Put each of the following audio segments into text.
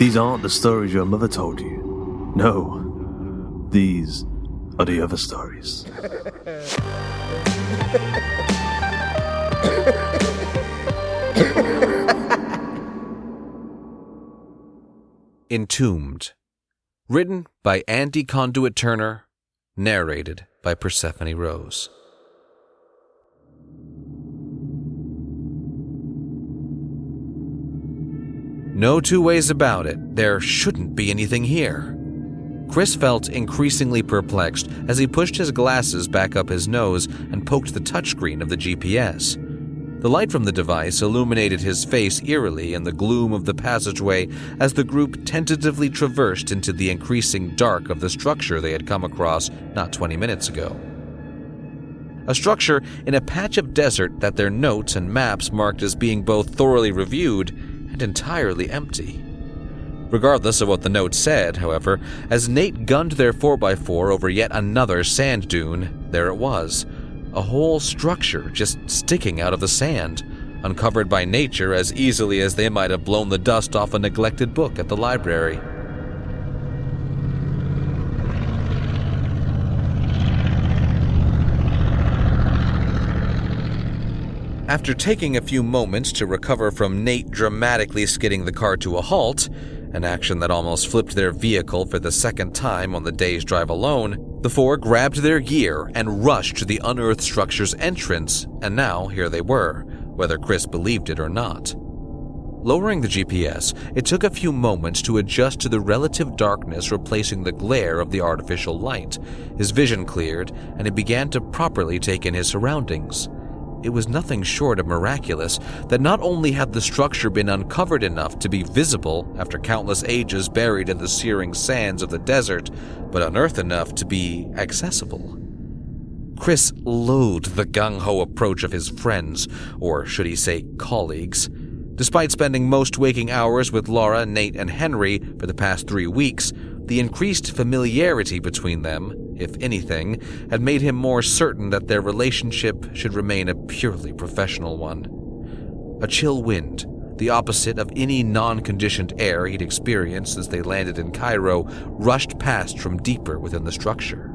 These aren't the stories your mother told you. No, these are the other stories. Entombed. Written by Andy Conduit Turner. Narrated by Persephone Rose. No two ways about it, there shouldn't be anything here. Chris felt increasingly perplexed as he pushed his glasses back up his nose and poked the touchscreen of the GPS. The light from the device illuminated his face eerily in the gloom of the passageway as the group tentatively traversed into the increasing dark of the structure they had come across not 20 minutes ago. A structure in a patch of desert that their notes and maps marked as being both thoroughly reviewed and entirely empty. Regardless of what the note said, however, as Nate gunned their 4x4 over yet another sand dune, there it was a whole structure just sticking out of the sand, uncovered by nature as easily as they might have blown the dust off a neglected book at the library. After taking a few moments to recover from Nate dramatically skidding the car to a halt, an action that almost flipped their vehicle for the second time on the day's drive alone, the four grabbed their gear and rushed to the unearthed structure's entrance, and now here they were, whether Chris believed it or not. Lowering the GPS, it took a few moments to adjust to the relative darkness replacing the glare of the artificial light. His vision cleared, and he began to properly take in his surroundings. It was nothing short of miraculous that not only had the structure been uncovered enough to be visible after countless ages buried in the searing sands of the desert, but unearthed enough to be accessible. Chris loathed the gung ho approach of his friends, or should he say colleagues. Despite spending most waking hours with Laura, Nate, and Henry for the past three weeks, the increased familiarity between them, if anything, had made him more certain that their relationship should remain a purely professional one. A chill wind, the opposite of any non conditioned air he'd experienced since they landed in Cairo, rushed past from deeper within the structure.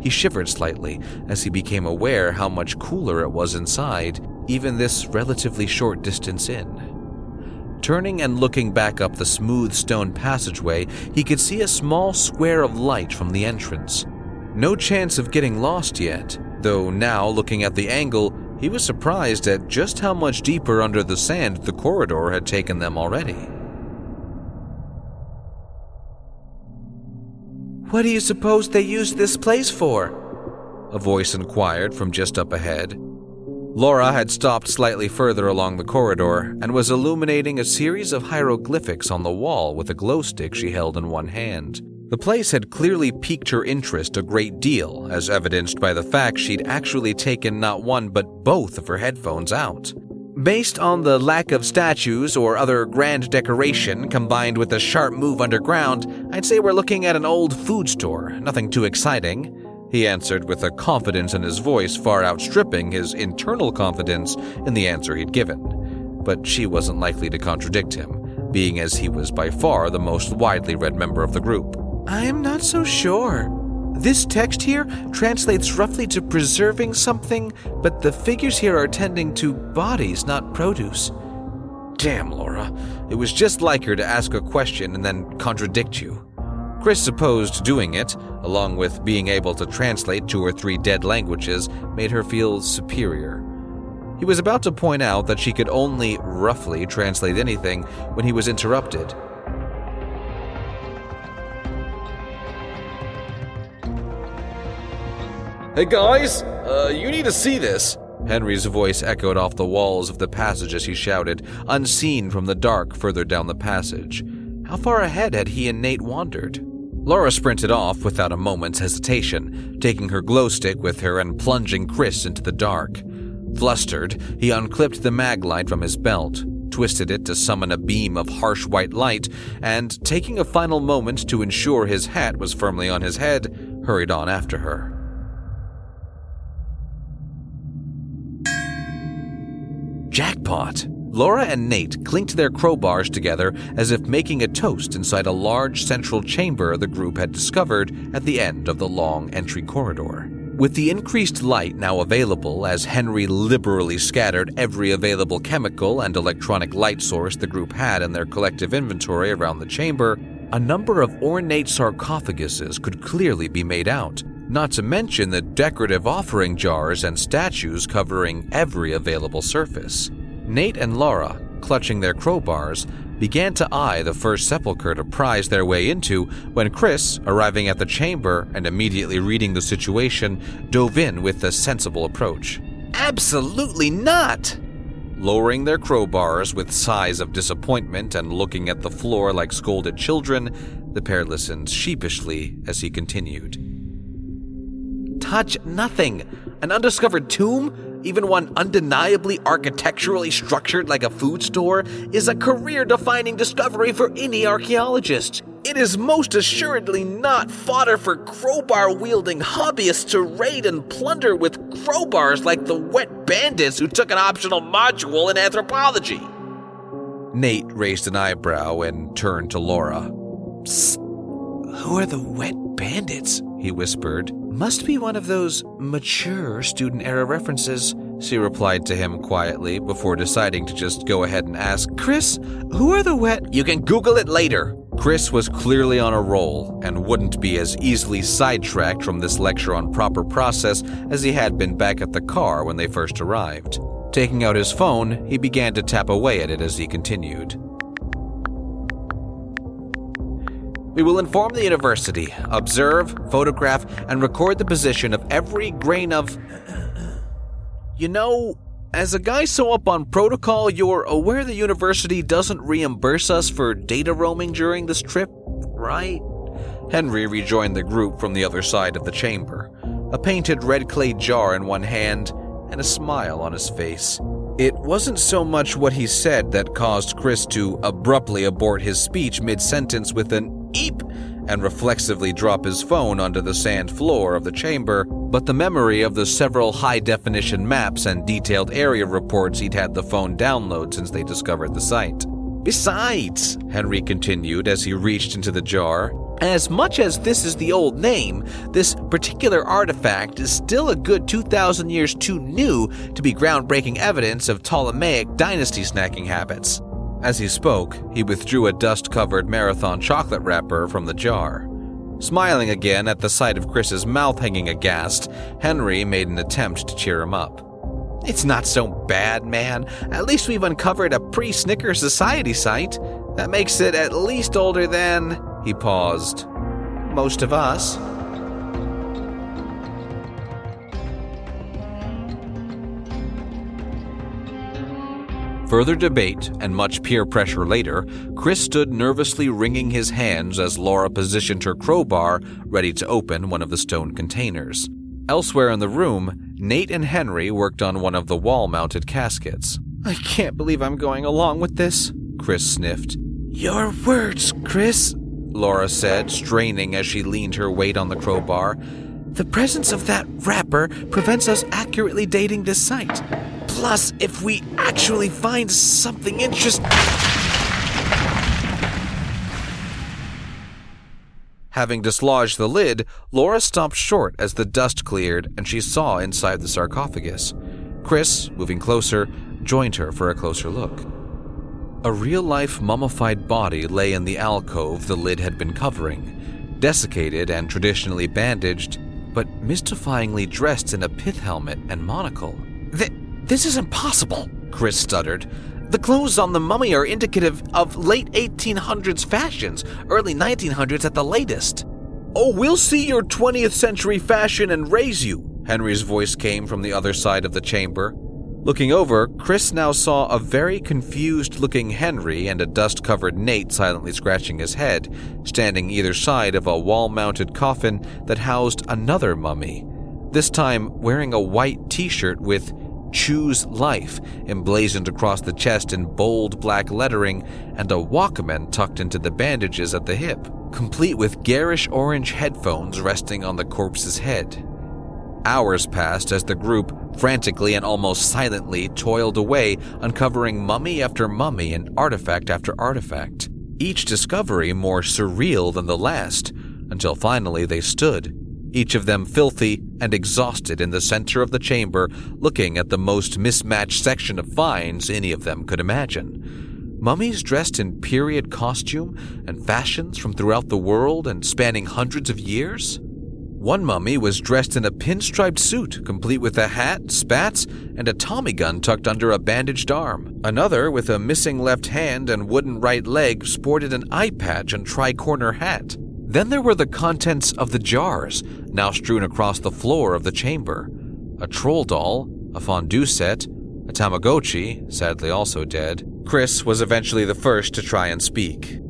He shivered slightly as he became aware how much cooler it was inside, even this relatively short distance in. Turning and looking back up the smooth stone passageway, he could see a small square of light from the entrance. No chance of getting lost yet, though now, looking at the angle, he was surprised at just how much deeper under the sand the corridor had taken them already. What do you suppose they used this place for? A voice inquired from just up ahead. Laura had stopped slightly further along the corridor and was illuminating a series of hieroglyphics on the wall with a glow stick she held in one hand. The place had clearly piqued her interest a great deal, as evidenced by the fact she'd actually taken not one but both of her headphones out. Based on the lack of statues or other grand decoration combined with the sharp move underground, I'd say we're looking at an old food store, nothing too exciting. He answered with a confidence in his voice far outstripping his internal confidence in the answer he'd given. But she wasn't likely to contradict him, being as he was by far the most widely read member of the group. I'm not so sure. This text here translates roughly to preserving something, but the figures here are tending to bodies, not produce. Damn, Laura. It was just like her to ask a question and then contradict you. Chris supposed doing it, along with being able to translate two or three dead languages, made her feel superior. He was about to point out that she could only roughly translate anything when he was interrupted. Hey guys, uh, you need to see this. Henry's voice echoed off the walls of the passage as he shouted, unseen from the dark further down the passage. How far ahead had he and Nate wandered? Laura sprinted off without a moment's hesitation, taking her glow stick with her and plunging Chris into the dark. Flustered, he unclipped the Maglite from his belt, twisted it to summon a beam of harsh white light, and, taking a final moment to ensure his hat was firmly on his head, hurried on after her. Jackpot! Laura and Nate clinked their crowbars together as if making a toast inside a large central chamber the group had discovered at the end of the long entry corridor. With the increased light now available, as Henry liberally scattered every available chemical and electronic light source the group had in their collective inventory around the chamber, a number of ornate sarcophaguses could clearly be made out, not to mention the decorative offering jars and statues covering every available surface. Nate and Laura, clutching their crowbars, began to eye the first sepulchre to prize their way into when Chris, arriving at the chamber and immediately reading the situation, dove in with a sensible approach. Absolutely not! Lowering their crowbars with sighs of disappointment and looking at the floor like scolded children, the pair listened sheepishly as he continued. Touch nothing! An undiscovered tomb, even one undeniably architecturally structured like a food store, is a career defining discovery for any archaeologist. It is most assuredly not fodder for crowbar wielding hobbyists to raid and plunder with crowbars like the wet bandits who took an optional module in anthropology. Nate raised an eyebrow and turned to Laura. Psst. Who are the wet bandits? He whispered. Must be one of those mature student era references, she replied to him quietly before deciding to just go ahead and ask, Chris, who are the wet? You can Google it later. Chris was clearly on a roll and wouldn't be as easily sidetracked from this lecture on proper process as he had been back at the car when they first arrived. Taking out his phone, he began to tap away at it as he continued. We will inform the university, observe, photograph, and record the position of every grain of. You know, as a guy so up on protocol, you're aware the university doesn't reimburse us for data roaming during this trip, right? Henry rejoined the group from the other side of the chamber, a painted red clay jar in one hand and a smile on his face. It wasn't so much what he said that caused Chris to abruptly abort his speech mid sentence with an eep and reflexively drop his phone onto the sand floor of the chamber, but the memory of the several high definition maps and detailed area reports he'd had the phone download since they discovered the site. Besides, Henry continued as he reached into the jar, as much as this is the old name, this particular artifact is still a good 2,000 years too new to be groundbreaking evidence of Ptolemaic dynasty snacking habits. As he spoke, he withdrew a dust covered marathon chocolate wrapper from the jar. Smiling again at the sight of Chris's mouth hanging aghast, Henry made an attempt to cheer him up. It's not so bad, man. At least we've uncovered a pre Snicker Society site. That makes it at least older than. He paused. Most of us. Further debate and much peer pressure later, Chris stood nervously wringing his hands as Laura positioned her crowbar ready to open one of the stone containers. Elsewhere in the room, Nate and Henry worked on one of the wall mounted caskets. I can't believe I'm going along with this, Chris sniffed. Your words, Chris, Laura said, straining as she leaned her weight on the crowbar. The presence of that wrapper prevents us accurately dating this site. Plus, if we actually find something interesting. Having dislodged the lid, Laura stopped short as the dust cleared and she saw inside the sarcophagus. Chris, moving closer, joined her for a closer look. A real life mummified body lay in the alcove the lid had been covering, desiccated and traditionally bandaged, but mystifyingly dressed in a pith helmet and monocle. This is impossible, Chris stuttered. The clothes on the mummy are indicative of late 1800s fashions, early 1900s at the latest. Oh, we'll see your 20th century fashion and raise you, Henry's voice came from the other side of the chamber. Looking over, Chris now saw a very confused looking Henry and a dust covered Nate silently scratching his head, standing either side of a wall mounted coffin that housed another mummy, this time wearing a white t shirt with Choose Life emblazoned across the chest in bold black lettering, and a Walkman tucked into the bandages at the hip, complete with garish orange headphones resting on the corpse's head. Hours passed as the group, frantically and almost silently, toiled away, uncovering mummy after mummy and artifact after artifact, each discovery more surreal than the last, until finally they stood, each of them filthy and exhausted in the center of the chamber, looking at the most mismatched section of finds any of them could imagine. Mummies dressed in period costume and fashions from throughout the world and spanning hundreds of years? One mummy was dressed in a pinstriped suit, complete with a hat, spats, and a Tommy gun tucked under a bandaged arm. Another, with a missing left hand and wooden right leg, sported an eye patch and tri-corner hat. Then there were the contents of the jars, now strewn across the floor of the chamber. A troll doll, a fondue set, a Tamagotchi, sadly also dead. Chris was eventually the first to try and speak.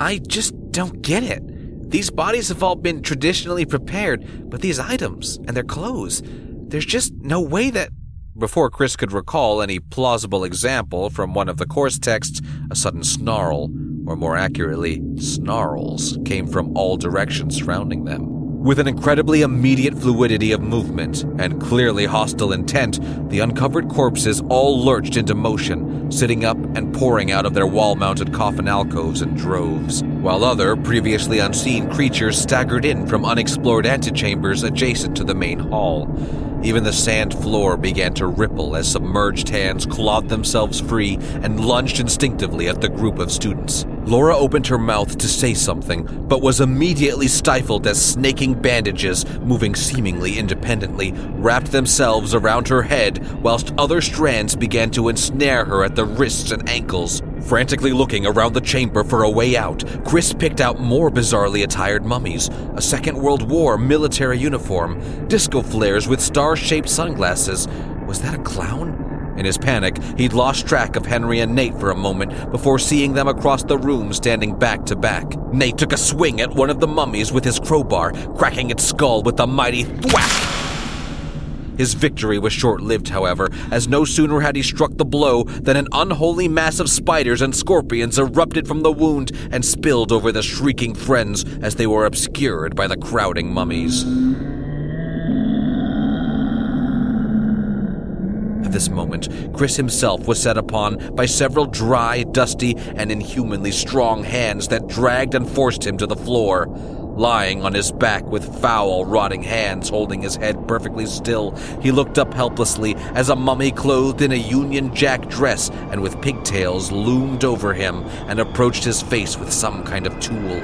I just don't get it. These bodies have all been traditionally prepared, but these items and their clothes, there's just no way that. Before Chris could recall any plausible example from one of the course texts, a sudden snarl, or more accurately, snarls, came from all directions surrounding them. With an incredibly immediate fluidity of movement and clearly hostile intent, the uncovered corpses all lurched into motion, sitting up and pouring out of their wall mounted coffin alcoves in droves, while other, previously unseen creatures staggered in from unexplored antechambers adjacent to the main hall. Even the sand floor began to ripple as submerged hands clawed themselves free and lunged instinctively at the group of students. Laura opened her mouth to say something, but was immediately stifled as snaking bandages, moving seemingly independently, wrapped themselves around her head, whilst other strands began to ensnare her at the wrists and ankles. Frantically looking around the chamber for a way out, Chris picked out more bizarrely attired mummies, a Second World War military uniform, disco flares with star shaped sunglasses. Was that a clown? In his panic, he'd lost track of Henry and Nate for a moment before seeing them across the room standing back to back. Nate took a swing at one of the mummies with his crowbar, cracking its skull with a mighty thwack. His victory was short lived, however, as no sooner had he struck the blow than an unholy mass of spiders and scorpions erupted from the wound and spilled over the shrieking friends as they were obscured by the crowding mummies. At this moment, Chris himself was set upon by several dry, dusty, and inhumanly strong hands that dragged and forced him to the floor. Lying on his back with foul, rotting hands holding his head perfectly still, he looked up helplessly as a mummy clothed in a Union Jack dress and with pigtails loomed over him and approached his face with some kind of tool.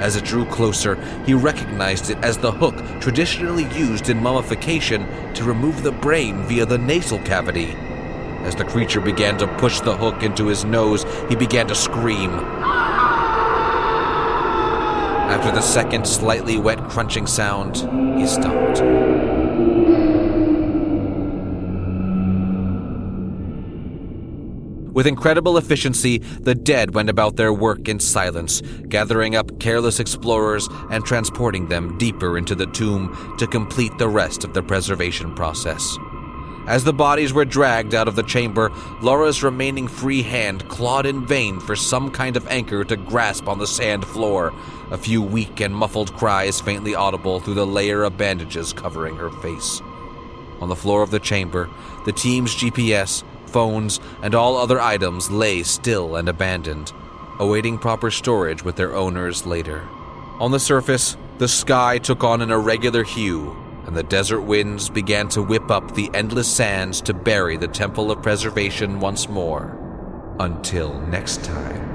As it drew closer, he recognized it as the hook traditionally used in mummification to remove the brain via the nasal cavity. As the creature began to push the hook into his nose, he began to scream. After the second slightly wet crunching sound, he stopped. With incredible efficiency, the dead went about their work in silence, gathering up careless explorers and transporting them deeper into the tomb to complete the rest of the preservation process. As the bodies were dragged out of the chamber, Laura's remaining free hand clawed in vain for some kind of anchor to grasp on the sand floor, a few weak and muffled cries faintly audible through the layer of bandages covering her face. On the floor of the chamber, the team's GPS, phones, and all other items lay still and abandoned, awaiting proper storage with their owners later. On the surface, the sky took on an irregular hue, and the desert winds began to whip up the endless sands to bury the Temple of Preservation once more. Until next time.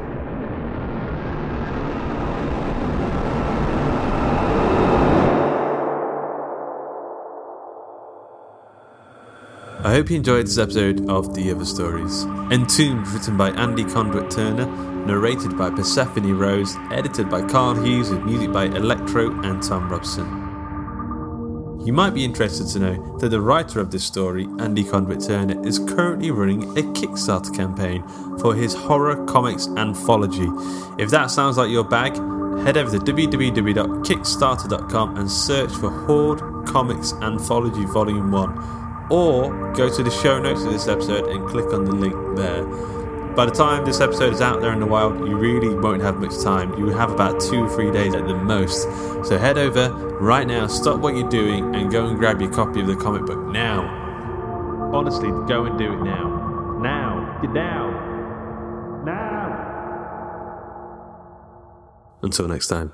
I hope you enjoyed this episode of The Other Stories. Entombed, written by Andy Conduit Turner, narrated by Persephone Rose, edited by Karl Hughes, with music by Electro and Thom Robson. You might be interested to know that the writer of this story, Andy Conduit Turner, is currently running a Kickstarter campaign for his horror comics anthology. If that sounds like your bag, head over to www.kickstarter.com and search for Horde Comics Anthology Volume 1 or go to the show notes of this episode and click on the link there. By the time this episode is out there in the wild, you really won't have much time. You have about two or three days at the most. So head over right now, stop what you're doing, and go and grab your copy of the comic book now. Honestly, go and do it now. Now. Get down. Now. Until next time.